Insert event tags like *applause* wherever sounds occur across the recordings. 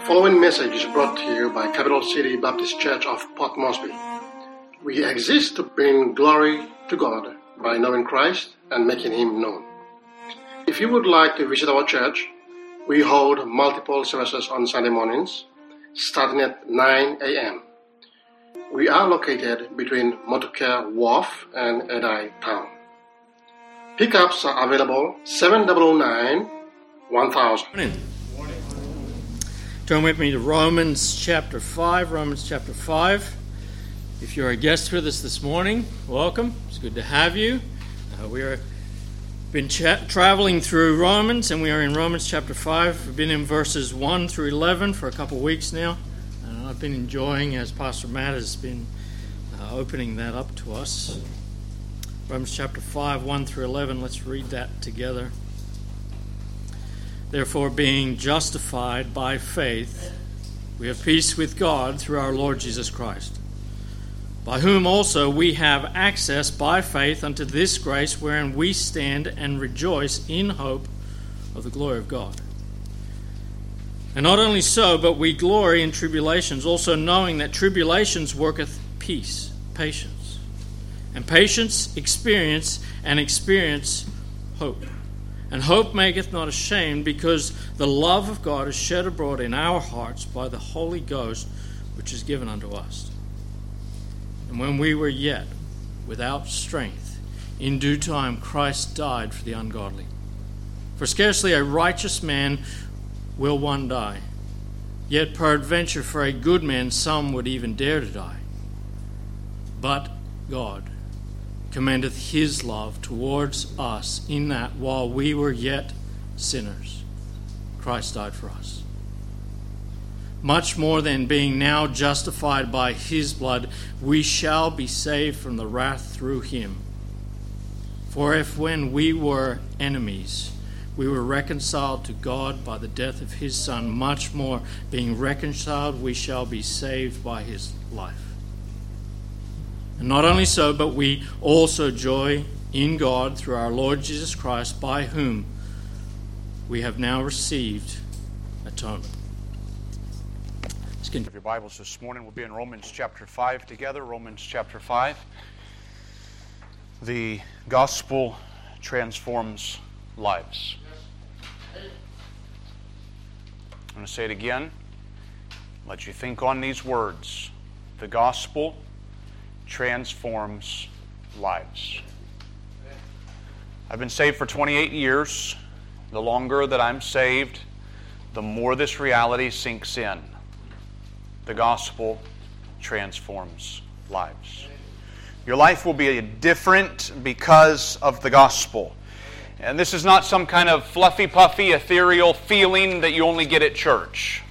The following message is brought to you by Capital City Baptist Church of Port Moresby. We exist to bring glory to God by knowing Christ and making Him known. If you would like to visit our church, we hold multiple services on Sunday mornings, starting at 9 a.m. We are located between Motukea Wharf and Edai Town. Pickups are available 709 1000. Turn with me to Romans chapter 5. Romans chapter 5. If you're a guest with us this morning, welcome. It's good to have you. Uh, we are been cha- traveling through Romans, and we are in Romans chapter 5. We've been in verses 1 through 11 for a couple of weeks now. And I've been enjoying as Pastor Matt has been uh, opening that up to us. Romans chapter 5, 1 through 11. Let's read that together. Therefore, being justified by faith, we have peace with God through our Lord Jesus Christ, by whom also we have access by faith unto this grace wherein we stand and rejoice in hope of the glory of God. And not only so, but we glory in tribulations, also knowing that tribulations worketh peace, patience. And patience, experience, and experience, hope. And hope maketh not ashamed, because the love of God is shed abroad in our hearts by the Holy Ghost, which is given unto us. And when we were yet without strength, in due time Christ died for the ungodly. For scarcely a righteous man will one die, yet peradventure for a good man some would even dare to die. But God commendeth his love towards us in that while we were yet sinners, Christ died for us. Much more than being now justified by his blood, we shall be saved from the wrath through him. For if when we were enemies, we were reconciled to God by the death of his Son, much more, being reconciled, we shall be saved by his life. And not only so, but we also joy in God through our Lord Jesus Christ, by whom we have now received atonement. If your Bibles this morning, we'll be in Romans chapter 5 together. Romans chapter 5. The gospel transforms lives. I'm going to say it again. Let you think on these words. The gospel transforms lives. I've been saved for 28 years. The longer that I'm saved, the more this reality sinks in. The gospel transforms lives. Your life will be different because of the gospel. And this is not some kind of fluffy, puffy, ethereal feeling that you only get at church.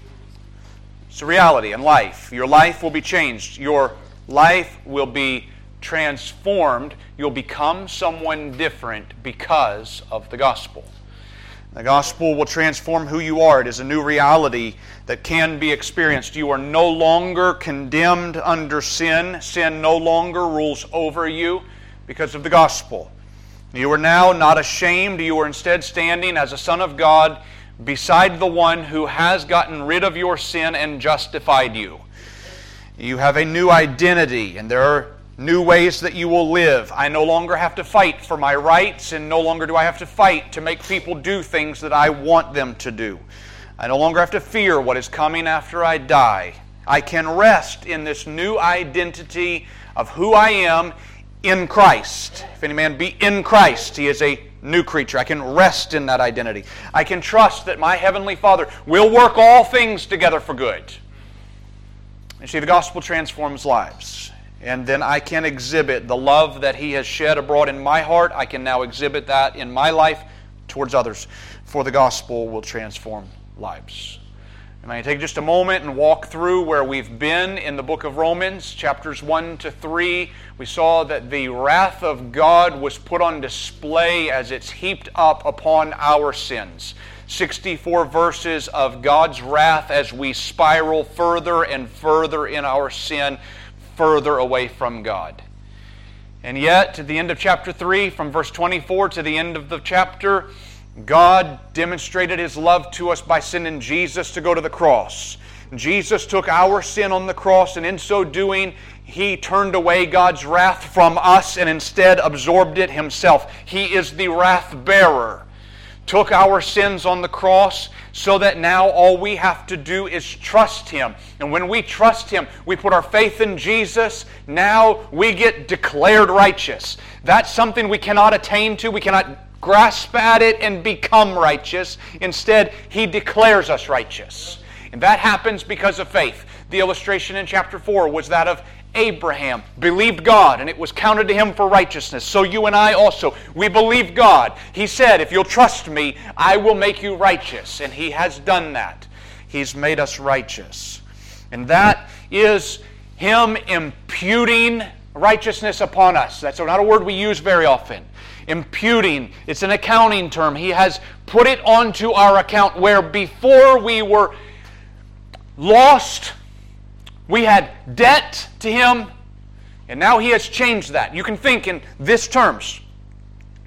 It's a reality in life. Your life will be changed. Your life will be transformed. You'll become someone different because of the gospel. The gospel will transform who you are. It is a new reality that can be experienced. You are no longer condemned under sin. Sin no longer rules over you because of the gospel. You are now not ashamed. You are instead standing as a son of God beside the one who has gotten rid of your sin and justified you. You have a new identity, and there are new ways that you will live. I no longer have to fight for my rights, and no longer do I have to fight to make people do things that I want them to do. I no longer have to fear what is coming after I die. I can rest in this new identity of who I am in Christ. If any man be in Christ, he is a new creature. I can rest in that identity. I can trust that my Heavenly Father will work all things together for good. And see, the gospel transforms lives. And then I can exhibit the love that He has shed abroad in my heart. I can now exhibit that in my life towards others. For the gospel will transform lives. And I take just a moment and walk through where we've been in the book of Romans, chapters 1 to 3. We saw that the wrath of God was put on display as it's heaped up upon our sins. 64 verses of God's wrath as we spiral further and further in our sin, further away from God. And yet, to the end of chapter 3, from verse 24 to the end of the chapter, God demonstrated his love to us by sending Jesus to go to the cross. Jesus took our sin on the cross, and in so doing, he turned away God's wrath from us and instead absorbed it himself. He is the wrath bearer. Took our sins on the cross so that now all we have to do is trust Him. And when we trust Him, we put our faith in Jesus, now we get declared righteous. That's something we cannot attain to. We cannot grasp at it and become righteous. Instead, He declares us righteous. And that happens because of faith. The illustration in chapter 4 was that of Abraham believed God and it was counted to him for righteousness. So you and I also, we believe God. He said, If you'll trust me, I will make you righteous. And he has done that. He's made us righteous. And that is him imputing righteousness upon us. That's not a word we use very often. Imputing, it's an accounting term. He has put it onto our account where before we were lost we had debt to him, and now he has changed that. You can think in this terms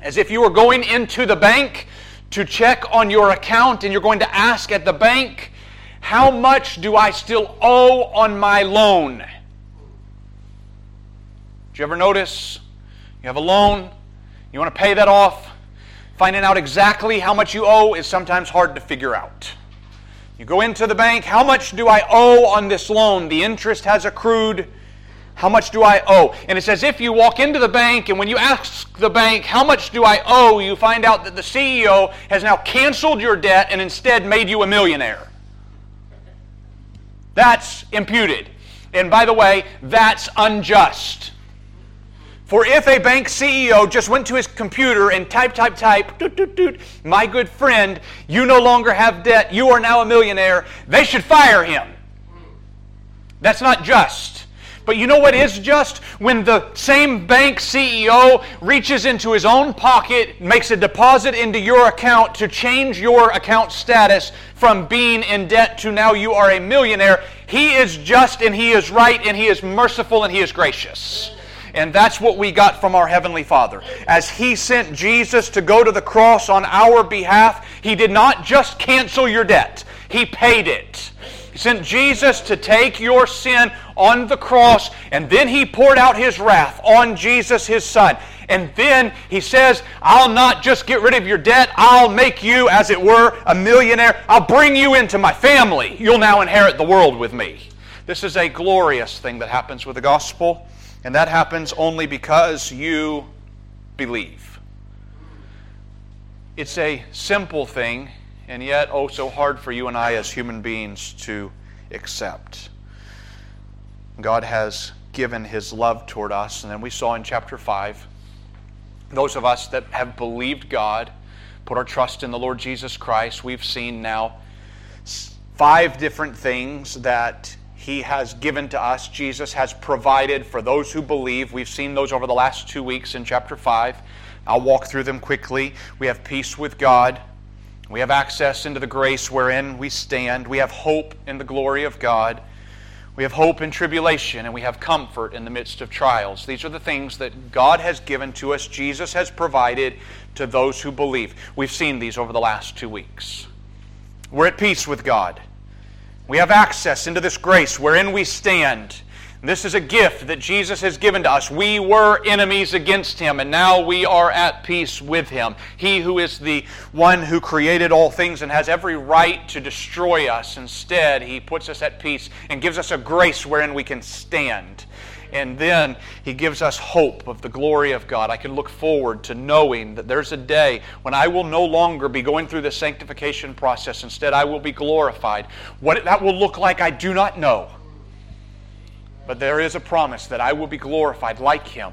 as if you were going into the bank to check on your account and you're going to ask at the bank, How much do I still owe on my loan? Did you ever notice you have a loan, you want to pay that off? Finding out exactly how much you owe is sometimes hard to figure out. You go into the bank, how much do I owe on this loan? The interest has accrued. How much do I owe? And it's as if you walk into the bank, and when you ask the bank, How much do I owe? you find out that the CEO has now canceled your debt and instead made you a millionaire. That's imputed. And by the way, that's unjust. For if a bank CEO just went to his computer and type, type, type, doot, doot, doot, my good friend, you no longer have debt, you are now a millionaire, they should fire him. That's not just. But you know what is just? When the same bank CEO reaches into his own pocket, makes a deposit into your account to change your account status from being in debt to now you are a millionaire, he is just and he is right and he is merciful and he is gracious. And that's what we got from our Heavenly Father. As He sent Jesus to go to the cross on our behalf, He did not just cancel your debt, He paid it. He sent Jesus to take your sin on the cross, and then He poured out His wrath on Jesus, His Son. And then He says, I'll not just get rid of your debt, I'll make you, as it were, a millionaire. I'll bring you into my family. You'll now inherit the world with me. This is a glorious thing that happens with the gospel. And that happens only because you believe. It's a simple thing, and yet oh so hard for you and I as human beings to accept. God has given his love toward us, and then we saw in chapter 5 those of us that have believed God, put our trust in the Lord Jesus Christ, we've seen now five different things that he has given to us, Jesus has provided for those who believe. We've seen those over the last two weeks in chapter 5. I'll walk through them quickly. We have peace with God. We have access into the grace wherein we stand. We have hope in the glory of God. We have hope in tribulation, and we have comfort in the midst of trials. These are the things that God has given to us, Jesus has provided to those who believe. We've seen these over the last two weeks. We're at peace with God. We have access into this grace wherein we stand. This is a gift that Jesus has given to us. We were enemies against him, and now we are at peace with him. He who is the one who created all things and has every right to destroy us, instead, he puts us at peace and gives us a grace wherein we can stand. And then he gives us hope of the glory of God. I can look forward to knowing that there's a day when I will no longer be going through the sanctification process. Instead, I will be glorified. What that will look like, I do not know. But there is a promise that I will be glorified like him.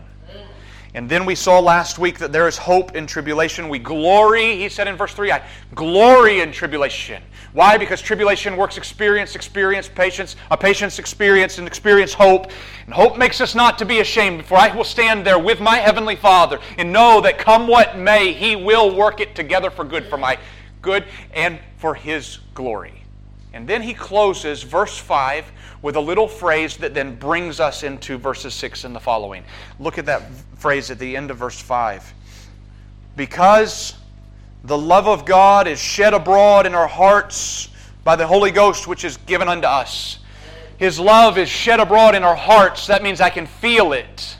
And then we saw last week that there is hope in tribulation. We glory, he said in verse 3, I glory in tribulation. Why? Because tribulation works experience, experience, patience, a patience, experience, and experience hope. And hope makes us not to be ashamed, for I will stand there with my heavenly Father and know that come what may, he will work it together for good, for my good and for his glory. And then he closes verse 5 with a little phrase that then brings us into verses 6 and the following. Look at that phrase at the end of verse 5. Because the love of God is shed abroad in our hearts by the Holy Ghost, which is given unto us. His love is shed abroad in our hearts. That means I can feel it.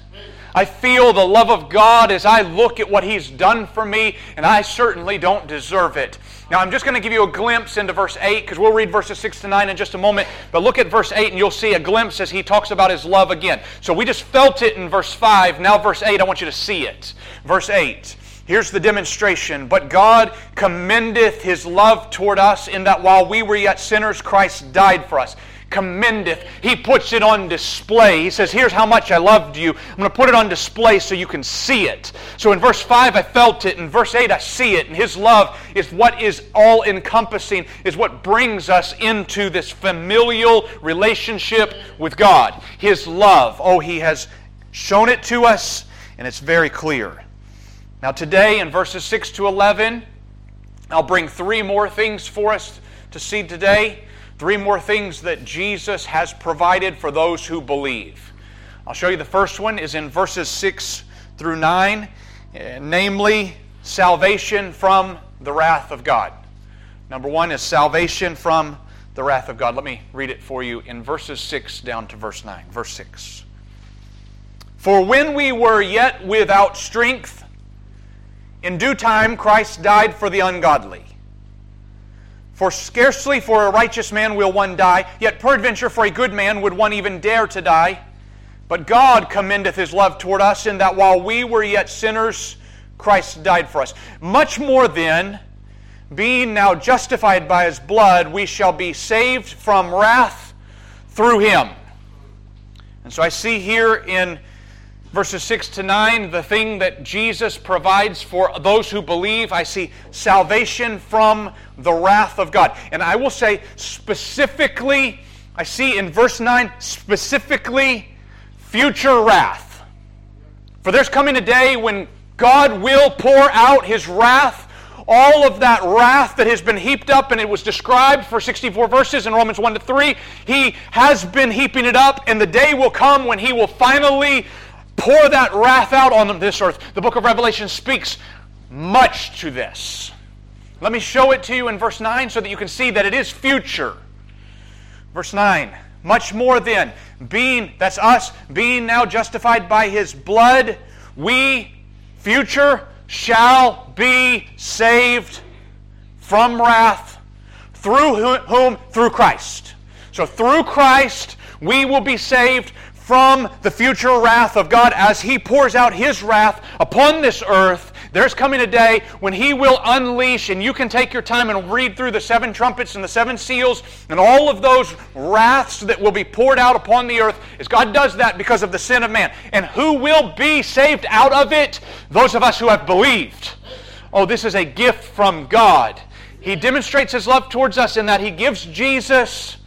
I feel the love of God as I look at what He's done for me, and I certainly don't deserve it. Now, I'm just going to give you a glimpse into verse 8 because we'll read verses 6 to 9 in just a moment. But look at verse 8 and you'll see a glimpse as he talks about his love again. So we just felt it in verse 5. Now, verse 8, I want you to see it. Verse 8. Here's the demonstration. But God commendeth his love toward us in that while we were yet sinners, Christ died for us commendeth. He puts it on display. He says, Here's how much I loved you. I'm going to put it on display so you can see it. So in verse 5, I felt it. In verse 8, I see it. And His love is what is all encompassing, is what brings us into this familial relationship with God. His love. Oh, He has shown it to us, and it's very clear. Now, today in verses 6 to 11, I'll bring three more things for us to see today. Three more things that Jesus has provided for those who believe. I'll show you the first one is in verses 6 through 9, eh, namely salvation from the wrath of God. Number one is salvation from the wrath of God. Let me read it for you in verses 6 down to verse 9. Verse 6. For when we were yet without strength, in due time Christ died for the ungodly. For scarcely for a righteous man will one die, yet peradventure for a good man would one even dare to die. But God commendeth his love toward us, in that while we were yet sinners, Christ died for us. Much more then, being now justified by his blood, we shall be saved from wrath through him. And so I see here in verses 6 to 9, the thing that Jesus provides for those who believe. I see salvation from the wrath of God. And I will say specifically, I see in verse 9, specifically future wrath. For there's coming a day when God will pour out his wrath all of that wrath that has been heaped up, and it was described for 64 verses in Romans 1 to 3. He has been heaping it up, and the day will come when He will finally pour that wrath out on this earth. The book of Revelation speaks much to this. Let me show it to you in verse 9 so that you can see that it is future. Verse 9 Much more then, being, that's us, being now justified by his blood, we, future, shall be saved from wrath through whom? Through Christ. So through Christ, we will be saved from the future wrath of God as He pours out His wrath upon this earth. There's coming a day when He will unleash, and you can take your time and read through the seven trumpets and the seven seals and all of those wraths that will be poured out upon the earth. As God does that because of the sin of man. And who will be saved out of it? Those of us who have believed. Oh, this is a gift from God. He demonstrates His love towards us in that He gives Jesus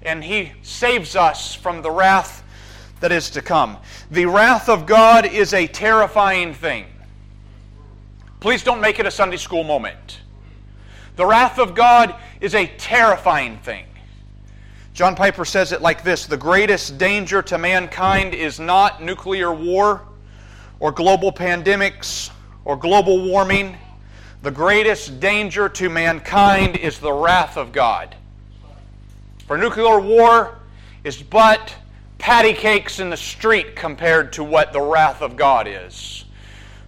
and He saves us from the wrath that is to come. The wrath of God is a terrifying thing. Please don't make it a Sunday school moment. The wrath of God is a terrifying thing. John Piper says it like this The greatest danger to mankind is not nuclear war or global pandemics or global warming. The greatest danger to mankind is the wrath of God. For nuclear war is but patty cakes in the street compared to what the wrath of God is.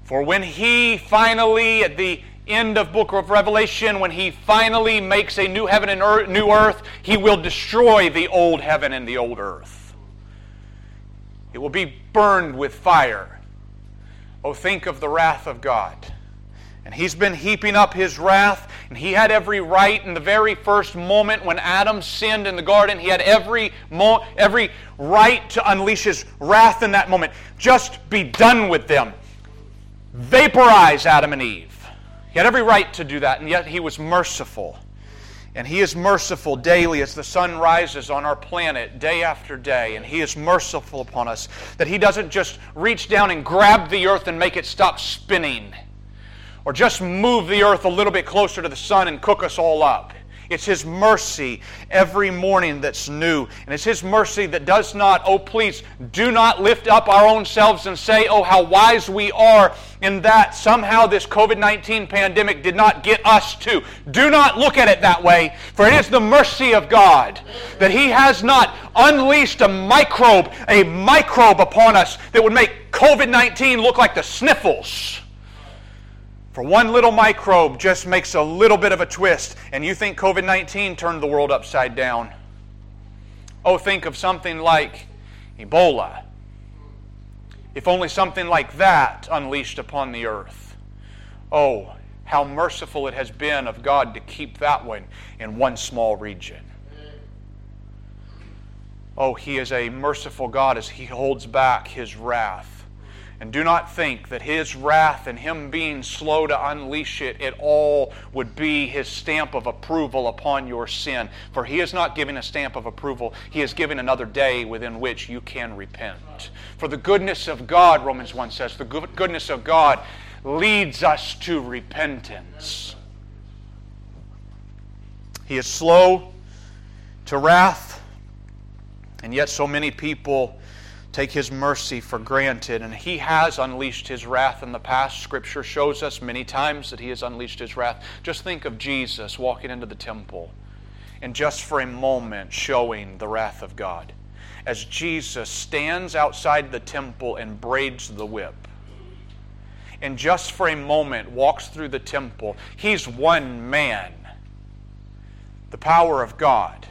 For when he finally, at the end of book of revelation when he finally makes a new heaven and earth, new earth he will destroy the old heaven and the old earth. It will be burned with fire. Oh think of the wrath of god and he's been heaping up his wrath and he had every right in the very first moment when Adam sinned in the garden. He had every, mo- every right to unleash his wrath in that moment. Just be done with them. Vaporize Adam and Eve. He had every right to do that, and yet he was merciful. And He is merciful daily as the sun rises on our planet day after day. And He is merciful upon us. That He doesn't just reach down and grab the earth and make it stop spinning or just move the earth a little bit closer to the sun and cook us all up. It's His mercy every morning that's new. And it's His mercy that does not, oh, please, do not lift up our own selves and say, oh, how wise we are in that somehow this COVID 19 pandemic did not get us too. Do not look at it that way, for it is the mercy of God that He has not unleashed a microbe, a microbe upon us that would make COVID 19 look like the sniffles. For one little microbe just makes a little bit of a twist, and you think COVID 19 turned the world upside down. Oh, think of something like Ebola. If only something like that unleashed upon the earth. Oh, how merciful it has been of God to keep that one in one small region. Oh, He is a merciful God as He holds back His wrath and do not think that his wrath and him being slow to unleash it at all would be his stamp of approval upon your sin. For he is not giving a stamp of approval, he is giving another day within which you can repent. For the goodness of God, Romans 1 says, the goodness of God leads us to repentance. He is slow to wrath, and yet so many people take his mercy for granted. And he has unleashed his wrath in the past. Scripture shows us many times that he has unleashed his wrath. Just think of Jesus walking into the temple and just for a moment showing the wrath of God. As Jesus stands outside the temple and braids the whip. And just for a moment walks through the temple. He's one man. The power of God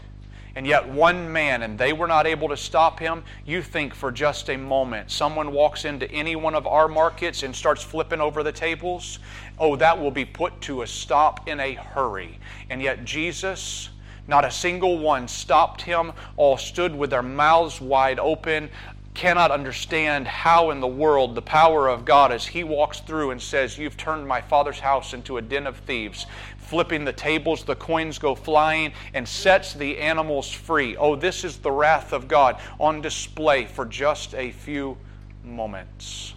and yet one man, and they were not able to stop him, you think for just a moment someone walks into any one of our markets and starts flipping over the tables, oh, that will be put to a stop in a hurry. And yet Jesus, not a single one stopped him, all stood with their mouths wide open, cannot understand how in the world the power of God as He walks through and says, You've turned my father's house into a den of thieves flipping the tables, the coins go flying, and sets the animals free. Oh, this is the wrath of God on display for just a few moments.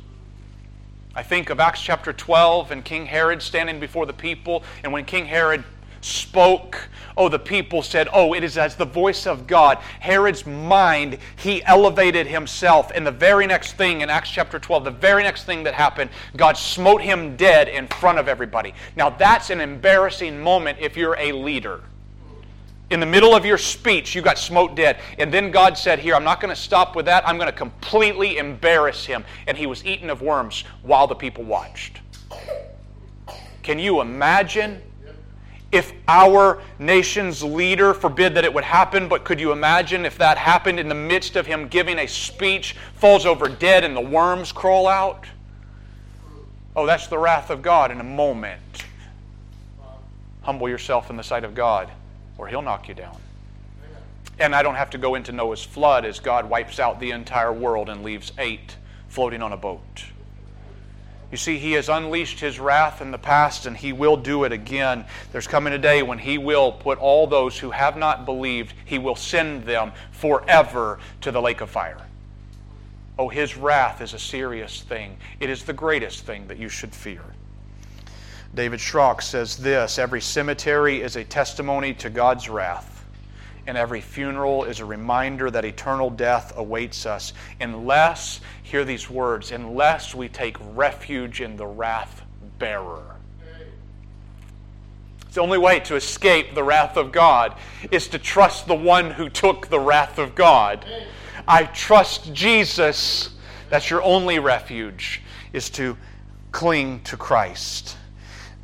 I think of Acts chapter 12 and King Herod standing before the people, and when King Herod spoke, oh, the people said, Oh, it is as the voice of God. Herod's mind, he elevated himself. And the very next thing in Acts chapter 12, the very next thing that happened, God smote him dead in front of everybody. Now, that's an embarrassing moment if you're a leader. In the middle of your speech, you got smote dead. And then God said, Here, I'm not going to stop with that. I'm going to completely embarrass him. And he was eaten of worms while the people watched. Can you imagine if our nation's leader forbid that it would happen, but could you imagine if that happened in the midst of him giving a speech, falls over dead, and the worms crawl out? Oh, that's the wrath of God in a moment. Humble yourself in the sight of God, or he'll knock you down. And I don't have to go into Noah's flood as God wipes out the entire world and leaves eight floating on a boat. You see, He has unleashed His wrath in the past and He will do it again. There's coming a day when He will put all those who have not believed, He will send them forever to the lake of fire. Oh, His wrath is a serious thing. It is the greatest thing that you should fear. David Schrock says this Every cemetery is a testimony to God's wrath and every funeral is a reminder that eternal death awaits us unless, hear these words, unless we take refuge in the wrath bearer. It's the only way to escape the wrath of God is to trust the one who took the wrath of God. I trust Jesus. That's your only refuge, is to cling to Christ.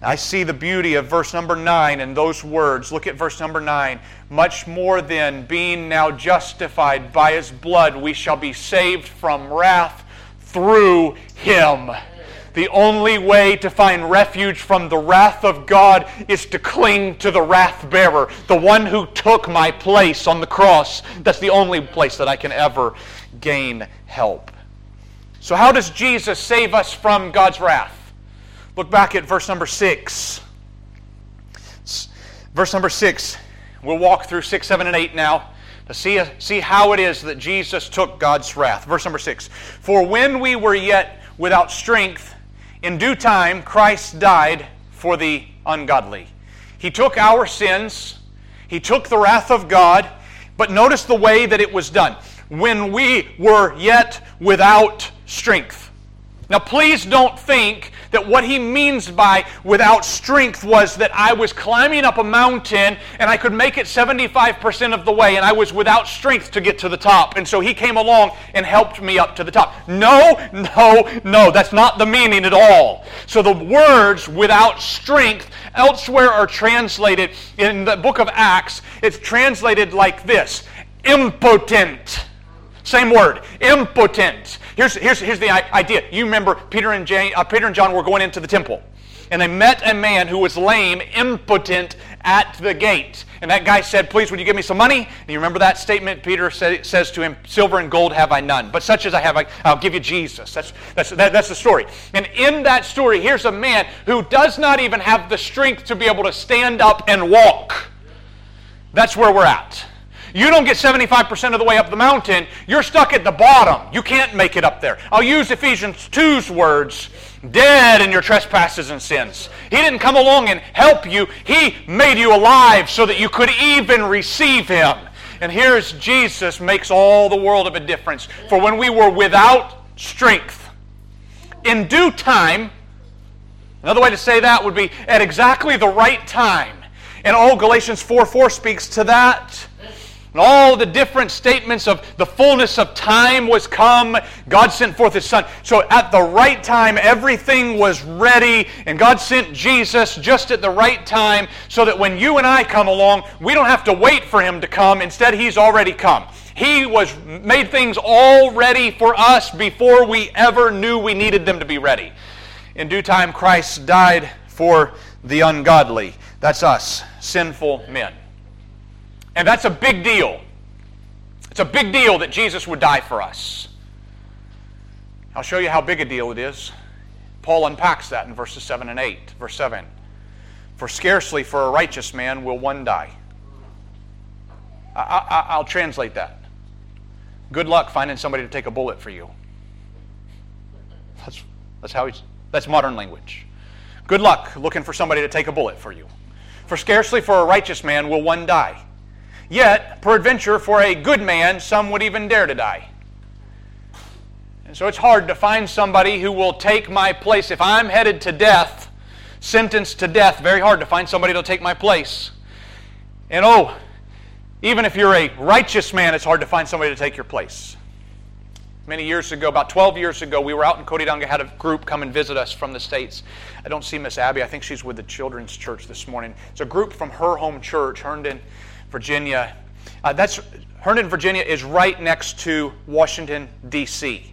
I see the beauty of verse number 9 and those words. Look at verse number 9. Much more than being now justified by his blood, we shall be saved from wrath through him. The only way to find refuge from the wrath of God is to cling to the wrath bearer, the one who took my place on the cross. That's the only place that I can ever gain help. So, how does Jesus save us from God's wrath? Look back at verse number 6. Verse number 6. We'll walk through 6, 7, and 8 now to see, see how it is that Jesus took God's wrath. Verse number 6. For when we were yet without strength, in due time Christ died for the ungodly. He took our sins He took the wrath of God, but notice the way that it was done. When we were yet without strength. Now, please don't think that what he means by without strength was that I was climbing up a mountain and I could make it 75% of the way and I was without strength to get to the top. And so he came along and helped me up to the top. No, no, no, that's not the meaning at all. So the words without strength elsewhere are translated in the book of Acts, it's translated like this impotent. Same word, impotent. Here's, here's, here's the idea. You remember Peter and, Jane, uh, Peter and John were going into the temple, and they met a man who was lame, impotent at the gate. And that guy said, Please, would you give me some money? And you remember that statement? Peter say, says to him, Silver and gold have I none, but such as I have, I, will give you Jesus. That's, that's, that, that's the story. And in that story, here's a man who does not even have the strength to be able to stand up and walk. That's where we're at. You don't get 75% of the way up the mountain, you're stuck at the bottom. You can't make it up there. I'll use Ephesians 2's words dead in your trespasses and sins. He didn't come along and help you, He made you alive so that you could even receive Him. And here's Jesus makes all the world of a difference. For when we were without strength, in due time, another way to say that would be at exactly the right time. And all Galatians 4 4 speaks to that. And all the different statements of the fullness of time was come. God sent forth His Son. So at the right time, everything was ready, and God sent Jesus just at the right time so that when you and I come along, we don't have to wait for Him to come. Instead, He's already come. He was made things all ready for us before we ever knew we needed them to be ready. In due time, Christ died for the ungodly. That's us, sinful men. And that's a big deal. It's a big deal that Jesus would die for us. I'll show you how big a deal it is. Paul unpacks that in verses 7 and 8. Verse 7 For scarcely for a righteous man will one die. I, will translate that. Good luck finding somebody to take a bullet for you. That's, that's how he's, that's modern language. Good luck looking for somebody to take a bullet for you. For scarcely for a righteous man will one die. Yet, peradventure, for a good man, some would even dare to die. And so it's hard to find somebody who will take my place. If I'm headed to death, sentenced to death, very hard to find somebody to take my place. And oh, even if you're a righteous man, it's hard to find somebody to take your place. Many years ago, about 12 years ago, we were out in Cotitonga, had a group come and visit us from the States. I don't see Miss Abby. I think she's with the Children's Church this morning. It's a group from her home church, Herndon, Virginia. Uh, that's Herndon, Virginia is right next to Washington, D.C.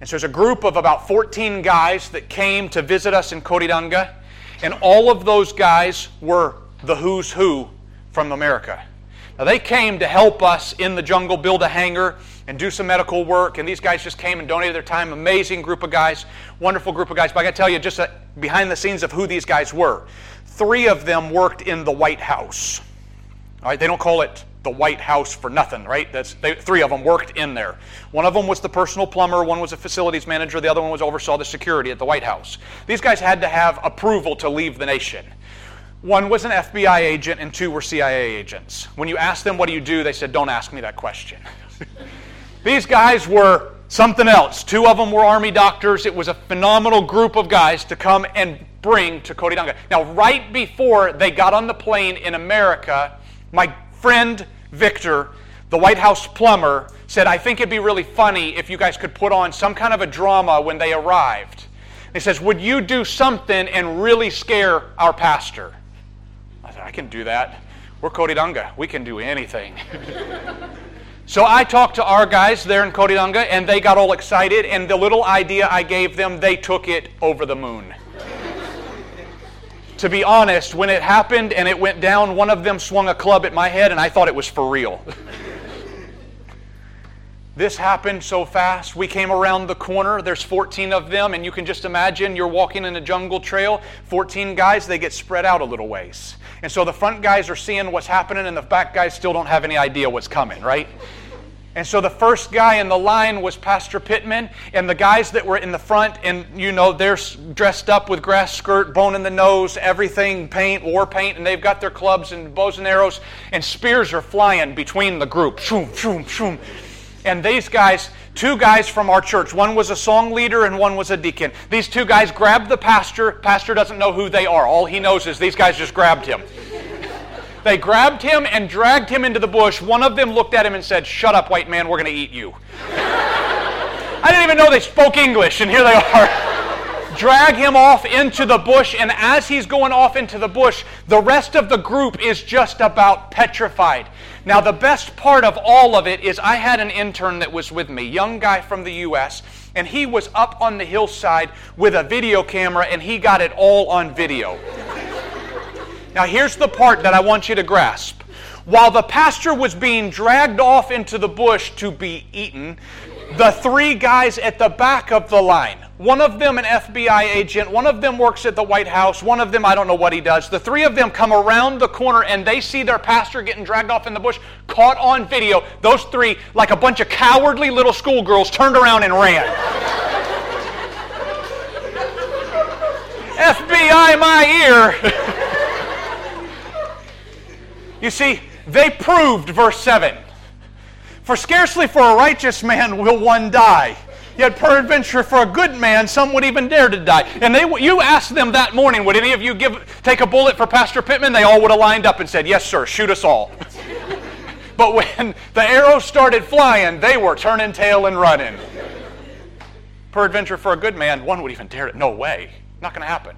And so there's a group of about 14 guys that came to visit us in Cotitonga, and all of those guys were the who's who from America. Now, they came to help us in the jungle build a hangar and do some medical work, and these guys just came and donated their time. Amazing group of guys, wonderful group of guys. But I got to tell you just behind the scenes of who these guys were. Three of them worked in the White House. All right, they don't call it the White House for nothing, right? That's they, three of them worked in there. One of them was the personal plumber, one was a facilities manager, the other one was oversaw the security at the White House. These guys had to have approval to leave the nation. One was an FBI agent, and two were CIA agents. When you asked them, What do you do? they said, Don't ask me that question. *laughs* These guys were something else. Two of them were Army doctors. It was a phenomenal group of guys to come and bring to Cotitonga. Now, right before they got on the plane in America, my friend Victor, the White House plumber, said, I think it'd be really funny if you guys could put on some kind of a drama when they arrived. He says, Would you do something and really scare our pastor? I said, I can do that. We're Cotitonga. We can do anything. *laughs* so I talked to our guys there in Cotitonga, and they got all excited, and the little idea I gave them, they took it over the moon to be honest, when it happened and it went down, one of them swung a club at my head and I thought it was for real. *laughs* this happened so fast. We came around the corner. There's 14 of them, and you can just imagine you're walking in a jungle trail. 14 guys, they get spread out a little ways. And so the front guys are seeing what's happening, and the back guys still don't have any idea what's coming, right? And so the first guy in the line was Pastor Pittman, and the guys that were in the front, and you know, they're dressed up with grass skirt, bone in the nose, everything, paint, war paint, and they've got their clubs and bows and arrows, and spears are flying between the group. Shoom, shoom, shoom. And these guys, two guys from our church, one was a song leader and one was a deacon. These two guys grabbed the pastor. Pastor doesn't know who they are. All he knows is these guys just grabbed him. They grabbed him and dragged him into the bush. One of them looked at him and said, Shut up, white man, we're going to eat you. I didn't even know they spoke English, and here they are. Drag him off into the bush, and as he's going off into the bush, the rest of the group is just about petrified. Now, the best part of all of it is I had an intern that was with me, young guy from the U.S., and he was up on the hillside with a video camera, and he got it all on video. Now, here's the part that I want you to grasp. While the pastor was being dragged off into the bush to be eaten, the three guys at the back of the line, one of them an FBI agent, one of them works at the White House, one of them, I don't know what he does. The three of them come around the corner and they see their pastor getting dragged off in the bush, caught on video. Those three, like a bunch of cowardly little schoolgirls, turned around and ran. *laughs* FBI, my ear. *laughs* You see, they proved, verse 7 For scarcely for a righteous man will one die. Yet peradventure for a good man, some would even dare to die. And they, you asked them that morning, would any of you give, take a bullet for Pastor Pittman? They all would have lined up and said, yes, sir, shoot us all. *laughs* but when the arrows started flying, they were turning tail and running. Peradventure for a good man, one would even dare it. No way. Not going to happen.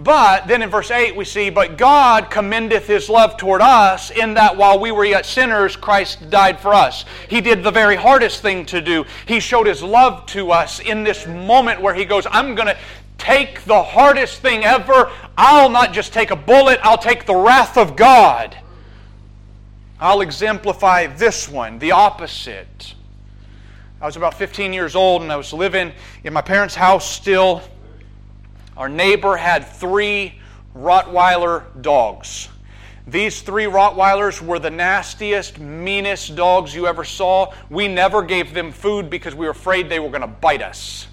But then in verse 8 we see, But God commendeth his love toward us in that while we were yet sinners, Christ died for us. He did the very hardest thing to do. He showed his love to us in this moment where he goes, I'm going to take the hardest thing ever. I'll not just take a bullet, I'll take the wrath of God. I'll exemplify this one, the opposite. I was about 15 years old and I was living in my parents' house still. Our neighbor had three Rottweiler dogs. These three Rottweilers were the nastiest, meanest dogs you ever saw. We never gave them food because we were afraid they were going to bite us.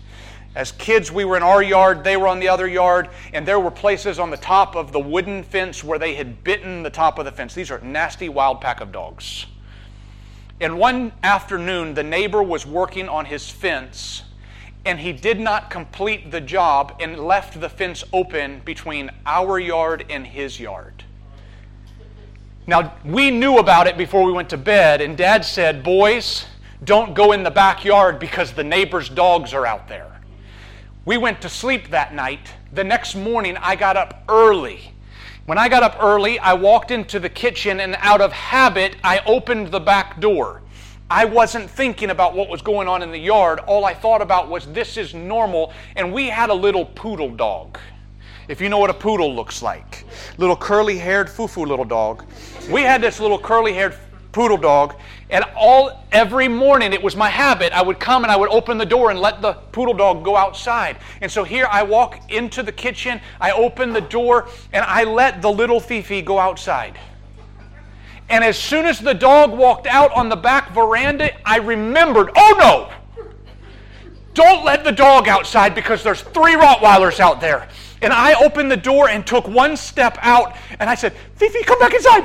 As kids, we were in our yard, they were on the other yard, and there were places on the top of the wooden fence where they had bitten the top of the fence. These are nasty, wild pack of dogs. And one afternoon, the neighbor was working on his fence and he did not complete the job and left the fence open between our yard and his yard. Now, we knew about it before we went to bed, and Dad said, Boys, don't go in the backyard because the neighbor's dogs are out there. We went to sleep that night. The next morning, I got up early. When I got up early, I walked into the kitchen, and out of habit, I opened the back door. I wasn't thinking about what was going on in the yard. All I thought about was this is normal. And we had a little poodle dog. If you know what a poodle looks like, little curly haired foo foo little dog. We had this little curly haired poodle dog, and all every morning it was my habit. I would come and I would open the door and let the poodle dog go outside. And so here I walk into the kitchen, I open the door, and I let the little Fifi go outside. And as soon as the dog walked out on the back veranda, I remembered, oh no, don't let the dog outside because there's three Rottweilers out there. And I opened the door and took one step out and I said, Fifi, come back inside.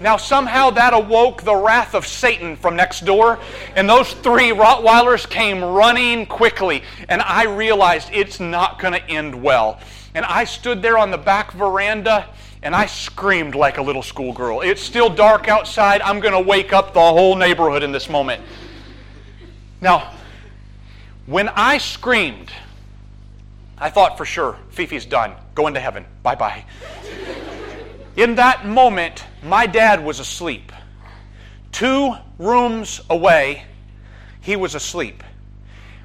now, somehow that awoke the wrath of Satan from next door, and those three Rottweilers came running quickly. And I realized it's not going to end well. And I stood there on the back veranda and I screamed like a little schoolgirl. It's still dark outside. I'm going to wake up the whole neighborhood in this moment. Now, when I screamed, I thought for sure, Fifi's done. Going to heaven. Bye bye. in that moment, my dad was asleep. Two rooms away, he was asleep.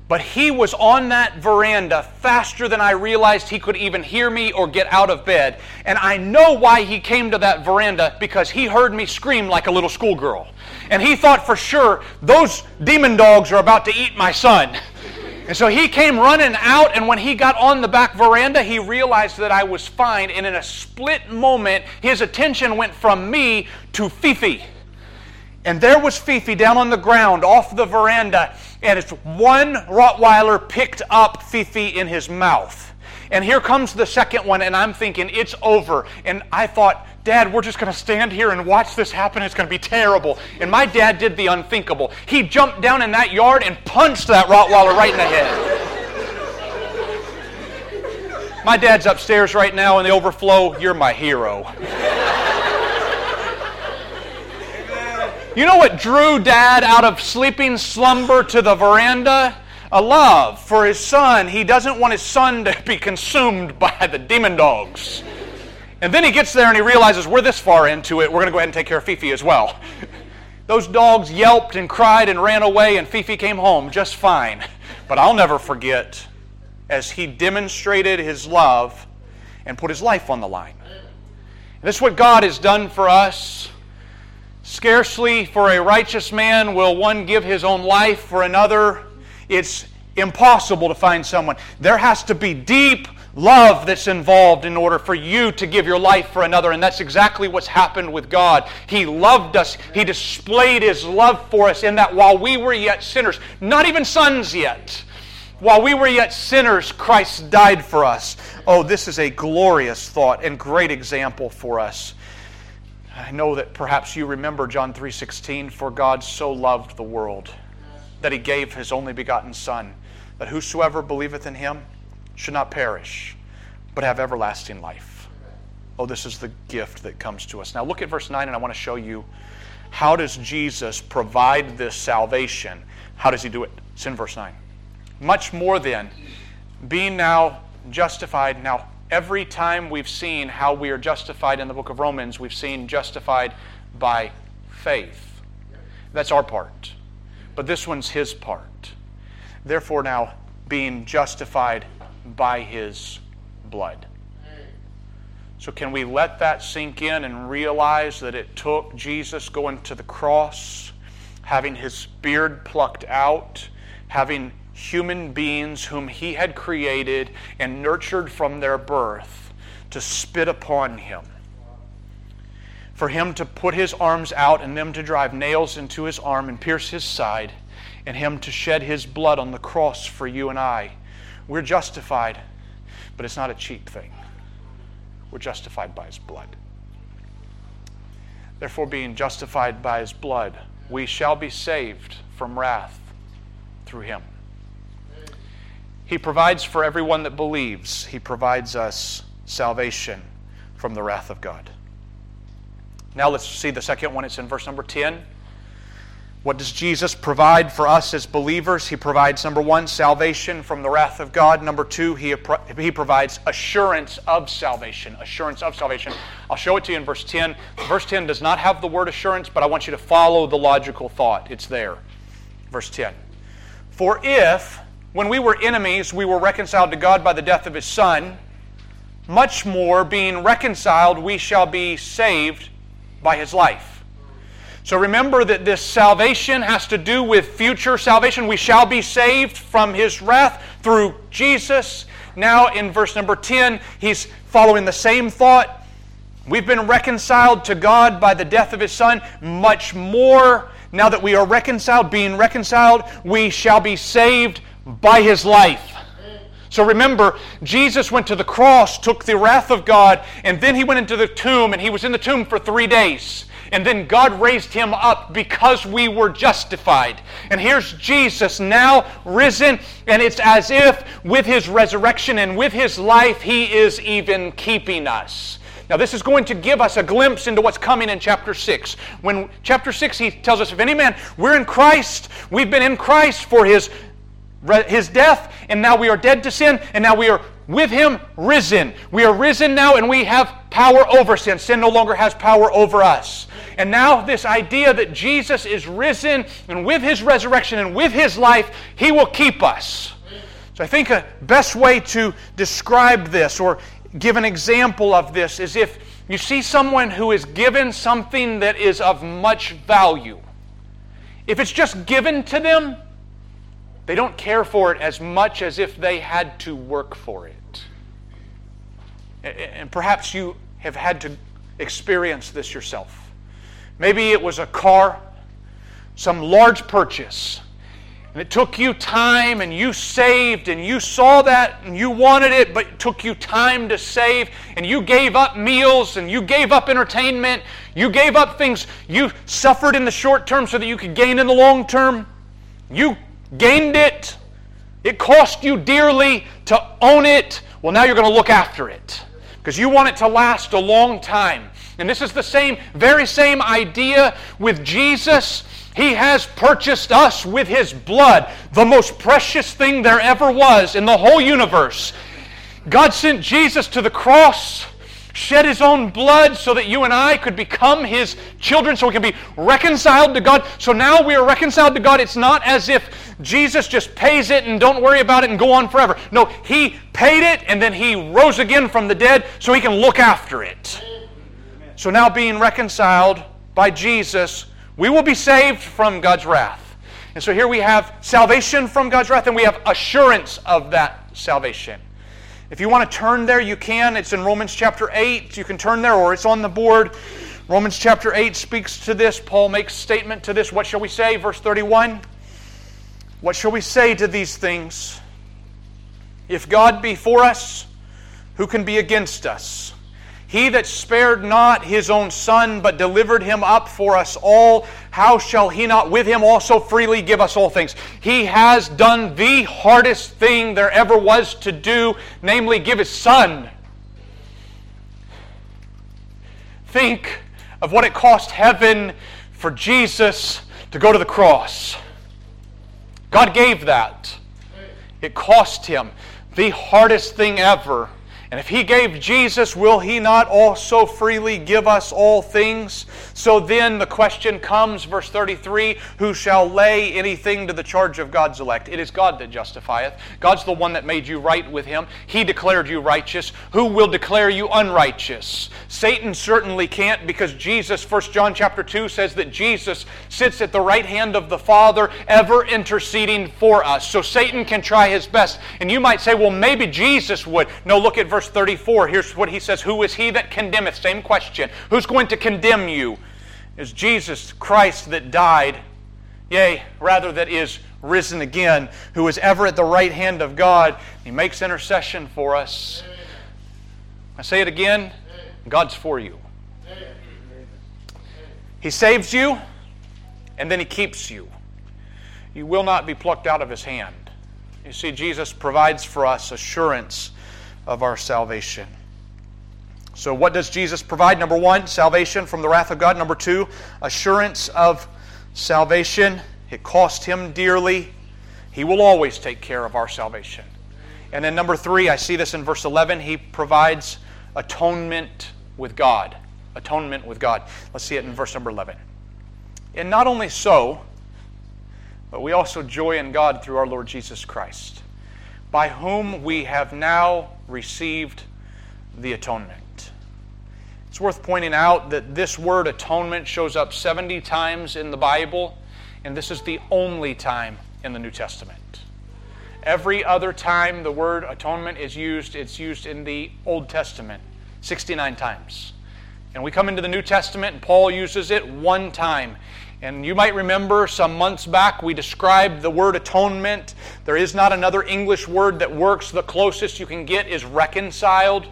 But he was on that veranda faster than I realized he could even hear me or get out of bed. And I know why he came to that veranda because he heard me scream like a little schoolgirl. And he thought for sure those demon dogs are about to eat my son. And so he came running out, and when he got on the back veranda, he realized that I was fine. And in a split moment, his attention went from me to Fifi. And there was Fifi down on the ground off the veranda, and it's one Rottweiler picked up Fifi in his mouth. And here comes the second one, and I'm thinking, it's over. And I thought, Dad, we're just going to stand here and watch this happen. It's going to be terrible. And my dad did the unthinkable. He jumped down in that yard and punched that Rottweiler right in the head. My dad's upstairs right now in the overflow. You're my hero. You know what drew dad out of sleeping slumber to the veranda? A love for his son. He doesn't want his son to *laughs* be consumed by the demon dogs. And then he gets there and he realizes we're this far into it, we're going to go ahead and take care of Fifi as well. *laughs* Those dogs yelped and cried and ran away, and Fifi came home just fine. But I'll never forget as he demonstrated his love and put his life on the line. And this is what God has done for us. Scarcely for a righteous man will one give his own life for another. It's impossible to find someone. There has to be deep love that's involved in order for you to give your life for another. And that's exactly what's happened with God. He loved us, He displayed His love for us in that while we were yet sinners, not even sons yet, while we were yet sinners, Christ died for us. Oh, this is a glorious thought and great example for us. I know that perhaps you remember John 3:16 for God so loved the world that he gave his only begotten son that whosoever believeth in him should not perish, but have everlasting life. Oh, this is the gift that comes to us. Now look at verse 9, and I want to show you how does Jesus provide this salvation? How does he do it? It's in verse 9. Much more than being now justified. Now, every time we've seen how we are justified in the book of Romans, we've seen justified by faith. That's our part. But this one's his part. Therefore, now being justified by his blood. So, can we let that sink in and realize that it took Jesus going to the cross, having his beard plucked out, having human beings whom he had created and nurtured from their birth to spit upon him? For him to put his arms out and them to drive nails into his arm and pierce his side, and him to shed his blood on the cross for you and I we're justified, but it's not a cheap thing. We're justified by his blood. Therefore, being justified by his blood, we shall be saved from wrath through him. He provides for everyone that believes, he provides us salvation from the wrath of God. Now let's see the second one. It's in verse number 10. What does Jesus provide for us as believers? He provides, number one, salvation from the wrath of God. Number two, he, he provides assurance of salvation. Assurance of salvation. I'll show it to you in verse 10. Verse 10 does not have the word assurance, but I want you to follow the logical thought. It's there. Verse 10. For if, when we were enemies, we were reconciled to God by the death of his Son, much more, being reconciled, we shall be saved by his life. So remember that this salvation has to do with future salvation. We shall be saved from his wrath through Jesus. Now, in verse number 10, he's following the same thought. We've been reconciled to God by the death of his Son. Much more, now that we are reconciled, being reconciled, we shall be saved by his life. So remember, Jesus went to the cross, took the wrath of God, and then he went into the tomb, and he was in the tomb for three days. And then God raised him up because we were justified. And here's Jesus now risen, and it's as if with his resurrection and with his life, he is even keeping us. Now, this is going to give us a glimpse into what's coming in chapter 6. When chapter 6, he tells us, if any man, we're in Christ, we've been in Christ for his, his death, and now we are dead to sin, and now we are with him risen. We are risen now, and we have power over sin. Sin no longer has power over us. And now, this idea that Jesus is risen, and with his resurrection and with his life, he will keep us. So, I think a best way to describe this or give an example of this is if you see someone who is given something that is of much value. If it's just given to them, they don't care for it as much as if they had to work for it. And perhaps you have had to experience this yourself. Maybe it was a car, some large purchase, and it took you time and you saved and you saw that and you wanted it, but it took you time to save and you gave up meals and you gave up entertainment. You gave up things you suffered in the short term so that you could gain in the long term. You gained it. It cost you dearly to own it. Well, now you're going to look after it because you want it to last a long time. And this is the same, very same idea with Jesus. He has purchased us with His blood, the most precious thing there ever was in the whole universe. God sent Jesus to the cross, shed His own blood so that you and I could become His children, so we can be reconciled to God. So now we are reconciled to God. It's not as if Jesus just pays it and don't worry about it and go on forever. No, He paid it and then He rose again from the dead so He can look after it. So now, being reconciled by Jesus, we will be saved from God's wrath. And so here we have salvation from God's wrath, and we have assurance of that salvation. If you want to turn there, you can. It's in Romans chapter 8. You can turn there, or it's on the board. Romans chapter 8 speaks to this. Paul makes statement to this. What shall we say? Verse 31. What shall we say to these things? If God be for us, who can be against us? He that spared not his own son, but delivered him up for us all, how shall he not with him also freely give us all things? He has done the hardest thing there ever was to do, namely, give his son. Think of what it cost heaven for Jesus to go to the cross. God gave that. It cost him the hardest thing ever. And if he gave Jesus, will he not also freely give us all things? So then the question comes, verse 33 Who shall lay anything to the charge of God's elect? It is God that justifieth. God's the one that made you right with him. He declared you righteous. Who will declare you unrighteous? Satan certainly can't because Jesus, 1 John chapter 2, says that Jesus sits at the right hand of the Father, ever interceding for us. So Satan can try his best. And you might say, well, maybe Jesus would. No, look at verse 34. Here's what he says Who is he that condemneth? Same question. Who's going to condemn you? is Jesus Christ that died, yea, rather that is risen again, who is ever at the right hand of God. He makes intercession for us. I say it again God's for you. He saves you, and then He keeps you. You will not be plucked out of His hand. You see, Jesus provides for us assurance of our salvation. So, what does Jesus provide? Number one, salvation from the wrath of God. Number two, assurance of salvation. It cost him dearly. He will always take care of our salvation. And then, number three, I see this in verse 11, he provides atonement with God. Atonement with God. Let's see it in verse number 11. And not only so, but we also joy in God through our Lord Jesus Christ, by whom we have now received the atonement. It's worth pointing out that this word atonement shows up 70 times in the Bible, and this is the only time in the New Testament. Every other time the word atonement is used, it's used in the Old Testament 69 times. And we come into the New Testament, and Paul uses it one time. And you might remember some months back we described the word atonement. There is not another English word that works. The closest you can get is reconciled.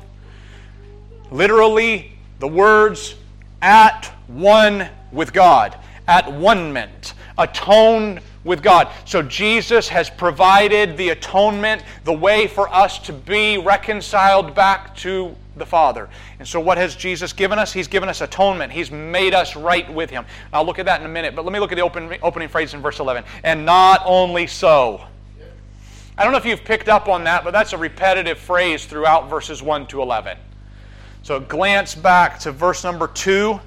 Literally, the words at one with God, at one meant, atone with God. So Jesus has provided the atonement, the way for us to be reconciled back to the Father. And so, what has Jesus given us? He's given us atonement. He's made us right with Him. I'll look at that in a minute, but let me look at the open, opening phrase in verse 11. And not only so. I don't know if you've picked up on that, but that's a repetitive phrase throughout verses 1 to 11. So glance back to verse number 2.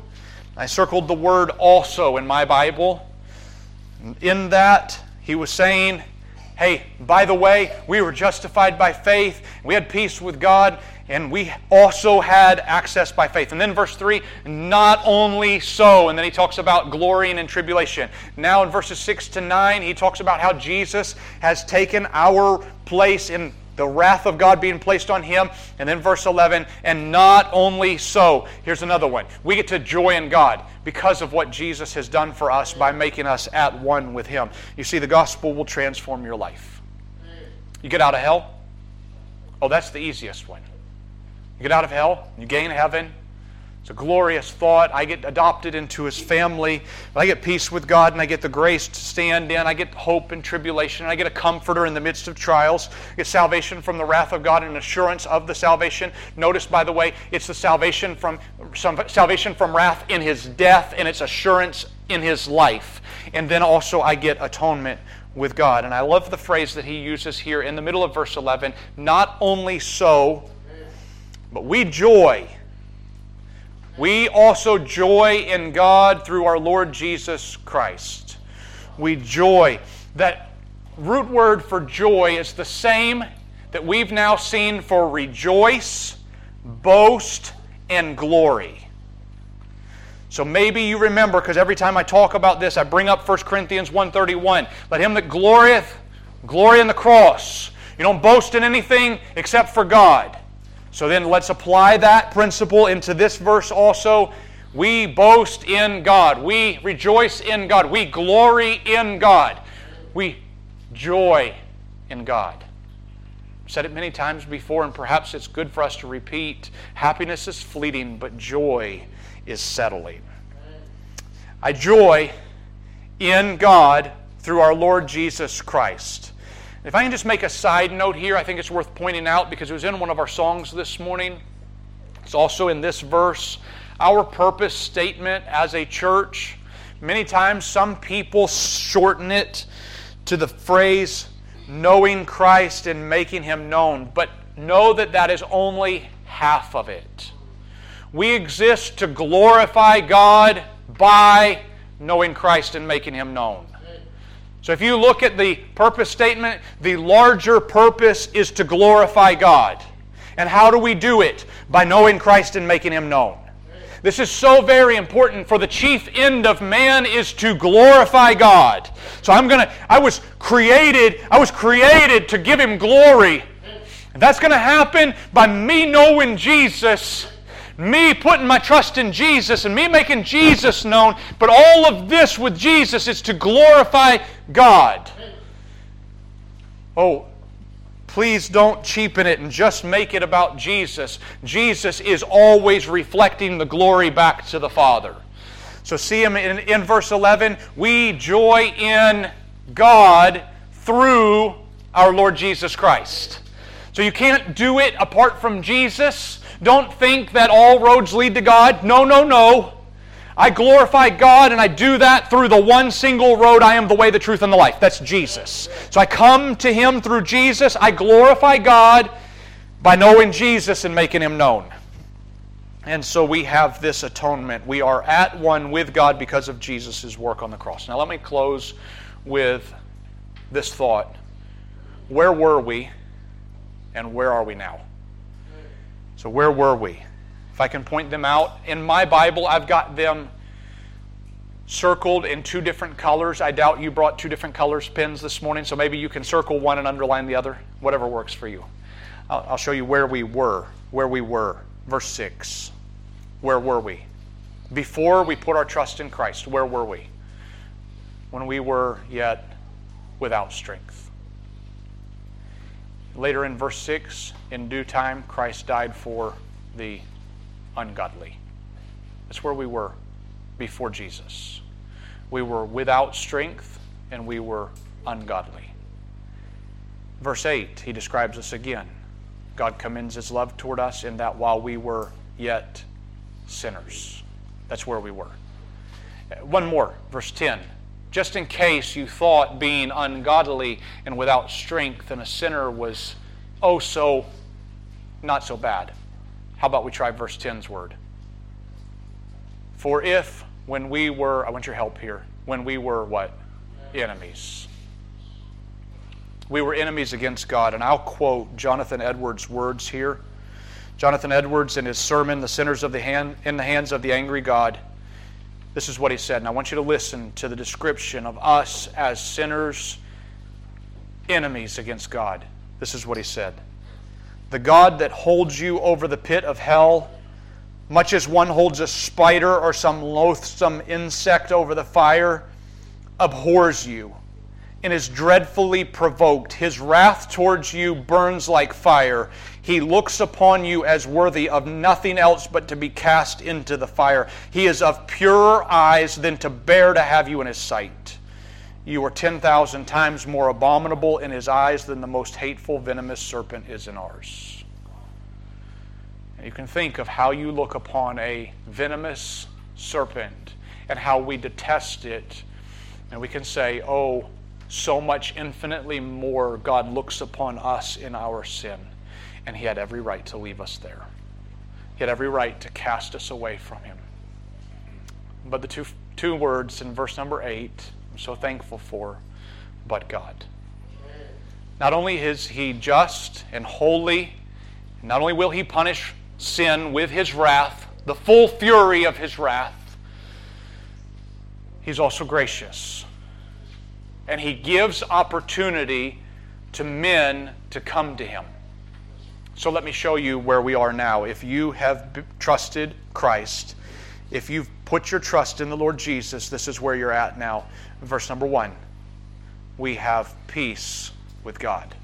I circled the word also in my Bible. In that, he was saying, Hey, by the way, we were justified by faith. We had peace with God. And we also had access by faith. And then verse 3, not only so. And then he talks about glorying in tribulation. Now in verses 6 to 9, he talks about how Jesus has taken our place in the wrath of God being placed on him. And then verse 11, and not only so. Here's another one. We get to joy in God because of what Jesus has done for us by making us at one with him. You see, the gospel will transform your life. You get out of hell? Oh, that's the easiest one. You get out of hell, you gain heaven. It's a glorious thought. I get adopted into his family. I get peace with God and I get the grace to stand in. I get hope in tribulation. I get a comforter in the midst of trials. I get salvation from the wrath of God and assurance of the salvation. Notice, by the way, it's the salvation from salvation from wrath in his death and its assurance in his life. And then also I get atonement with God. And I love the phrase that he uses here in the middle of verse 11. Not only so, but we joy. We also joy in God through our Lord Jesus Christ. We joy. That root word for joy is the same that we've now seen for rejoice, boast, and glory. So maybe you remember, because every time I talk about this, I bring up 1 Corinthians 1.31. Let him that glorieth, glory in the cross. You don't boast in anything except for God. So then let's apply that principle into this verse also. We boast in God. We rejoice in God. We glory in God. We joy in God. I've said it many times before, and perhaps it's good for us to repeat. Happiness is fleeting, but joy is settling. I joy in God through our Lord Jesus Christ. If I can just make a side note here, I think it's worth pointing out because it was in one of our songs this morning. It's also in this verse. Our purpose statement as a church, many times some people shorten it to the phrase knowing Christ and making him known, but know that that is only half of it. We exist to glorify God by knowing Christ and making him known. So if you look at the purpose statement, the larger purpose is to glorify God. And how do we do it? By knowing Christ and making Him known. This is so very important for the chief end of man is to glorify God. So I'm going to I was created I was created to give him glory. And that's going to happen by me knowing Jesus me putting my trust in Jesus and me making Jesus known, but all of this with Jesus is to glorify God. Oh, please don't cheapen it and just make it about Jesus. Jesus is always reflecting the glory back to the Father. So, see him in, in verse 11. We joy in God through our Lord Jesus Christ. So, you can't do it apart from Jesus. Don't think that all roads lead to God. No, no, no. I glorify God and I do that through the one single road. I am the way, the truth, and the life. That's Jesus. So I come to Him through Jesus. I glorify God by knowing Jesus and making Him known. And so we have this atonement. We are at one with God because of Jesus' work on the cross. Now let me close with this thought Where were we and where are we now? So, where were we? If I can point them out, in my Bible, I've got them circled in two different colors. I doubt you brought two different colors pens this morning, so maybe you can circle one and underline the other, whatever works for you. I'll, I'll show you where we were. Where we were. Verse 6. Where were we? Before we put our trust in Christ, where were we? When we were yet without strength. Later in verse 6, in due time, Christ died for the ungodly. That's where we were before Jesus. We were without strength and we were ungodly. Verse 8, he describes us again. God commends his love toward us in that while we were yet sinners. That's where we were. One more, verse 10 just in case you thought being ungodly and without strength and a sinner was oh so not so bad. How about we try verse 10's word? For if when we were, I want your help here, when we were what? Enemies. We were enemies against God. And I'll quote Jonathan Edwards' words here. Jonathan Edwards, in his sermon, The Sinners of the hand, in the Hands of the Angry God, this is what he said. And I want you to listen to the description of us as sinners, enemies against God. This is what he said The God that holds you over the pit of hell, much as one holds a spider or some loathsome insect over the fire, abhors you and is dreadfully provoked. His wrath towards you burns like fire. He looks upon you as worthy of nothing else but to be cast into the fire. He is of purer eyes than to bear to have you in his sight. You are 10,000 times more abominable in his eyes than the most hateful, venomous serpent is in ours. And you can think of how you look upon a venomous serpent and how we detest it. And we can say, oh, so much infinitely more God looks upon us in our sin. And He had every right to leave us there. He had every right to cast us away from Him. But the two, two words in verse number 8, I'm so thankful for, but God. Not only is He just and holy, not only will He punish sin with His wrath, the full fury of His wrath, He's also gracious and he gives opportunity to men to come to him. So let me show you where we are now. If you have trusted Christ, if you've put your trust in the Lord Jesus, this is where you're at now. Verse number one we have peace with God.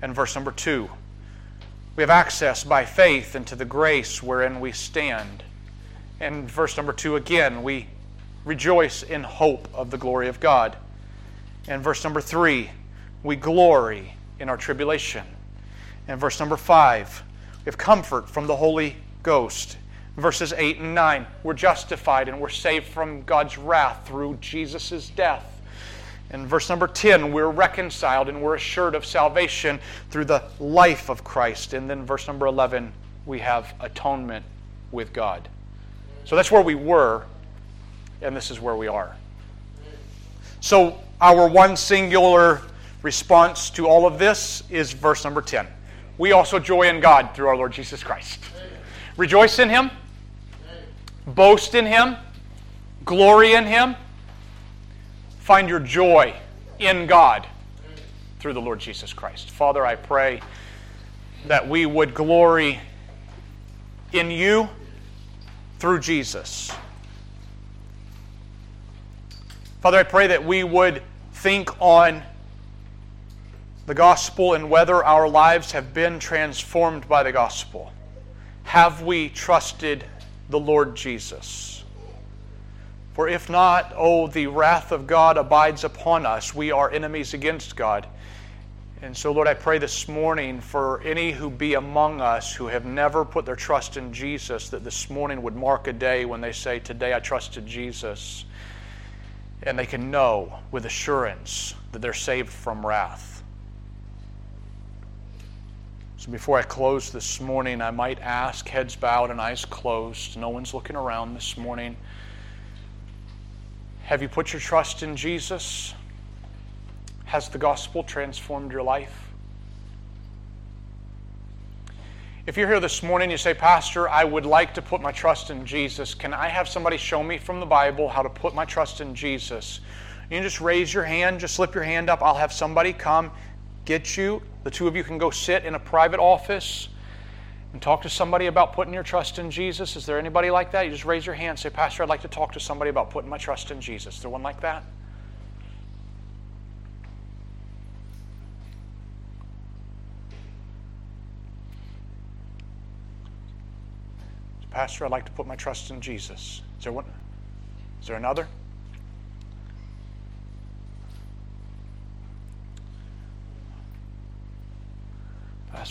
And verse number two, we have access by faith into the grace wherein we stand. And verse number two again, we rejoice in hope of the glory of God. And verse number three, we glory in our tribulation. And verse number five, we have comfort from the Holy Ghost. Verses 8 and 9, we're justified and we're saved from God's wrath through Jesus' death. In verse number 10, we're reconciled and we're assured of salvation through the life of Christ. And then verse number 11, we have atonement with God. So that's where we were, and this is where we are. So our one singular response to all of this is verse number 10. We also joy in God through our Lord Jesus Christ. Rejoice in Him, boast in Him, glory in Him. Find your joy in God through the Lord Jesus Christ. Father, I pray that we would glory in you through Jesus. Father, I pray that we would think on the gospel and whether our lives have been transformed by the gospel. Have we trusted the Lord Jesus? For if not, oh, the wrath of God abides upon us. We are enemies against God. And so, Lord, I pray this morning for any who be among us who have never put their trust in Jesus, that this morning would mark a day when they say, Today I trusted Jesus and they can know with assurance that they're saved from wrath. So before I close this morning, I might ask, heads bowed and eyes closed, no one's looking around this morning. Have you put your trust in Jesus? Has the gospel transformed your life? If you're here this morning, you say, Pastor, I would like to put my trust in Jesus. Can I have somebody show me from the Bible how to put my trust in Jesus? You can just raise your hand, just slip your hand up. I'll have somebody come get you. The two of you can go sit in a private office and talk to somebody about putting your trust in Jesus. Is there anybody like that? You just raise your hand say, Pastor, I'd like to talk to somebody about putting my trust in Jesus. Is there one like that? Pastor, I'd like to put my trust in Jesus. Is there one? Is there another?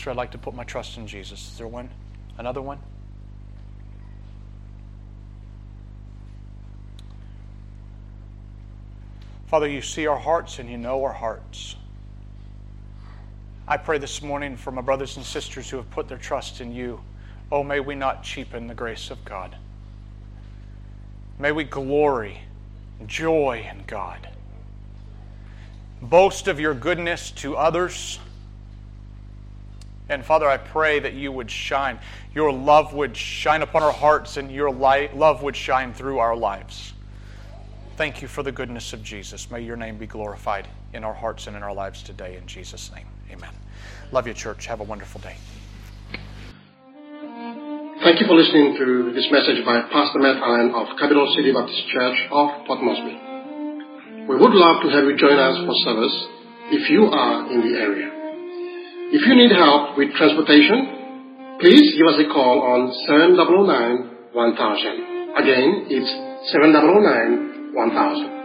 I'd like to put my trust in Jesus. Is there one? Another one? Father, you see our hearts and you know our hearts. I pray this morning for my brothers and sisters who have put their trust in you. Oh, may we not cheapen the grace of God. May we glory, joy in God. Boast of your goodness to others And Father, I pray that you would shine, your love would shine upon our hearts, and your light, love would shine through our lives. Thank you for the goodness of Jesus. May your name be glorified in our hearts and in our lives today. In Jesus' name, amen. Love you, church. Have a wonderful day. Thank you for listening to this message by Pastor Matt Allen of Capital City Baptist Church of Port Moresby. We would love to have you join us for service if you are in the area. If you need help with transportation, please give us a call on 709 1000. Again, it's 709 1000.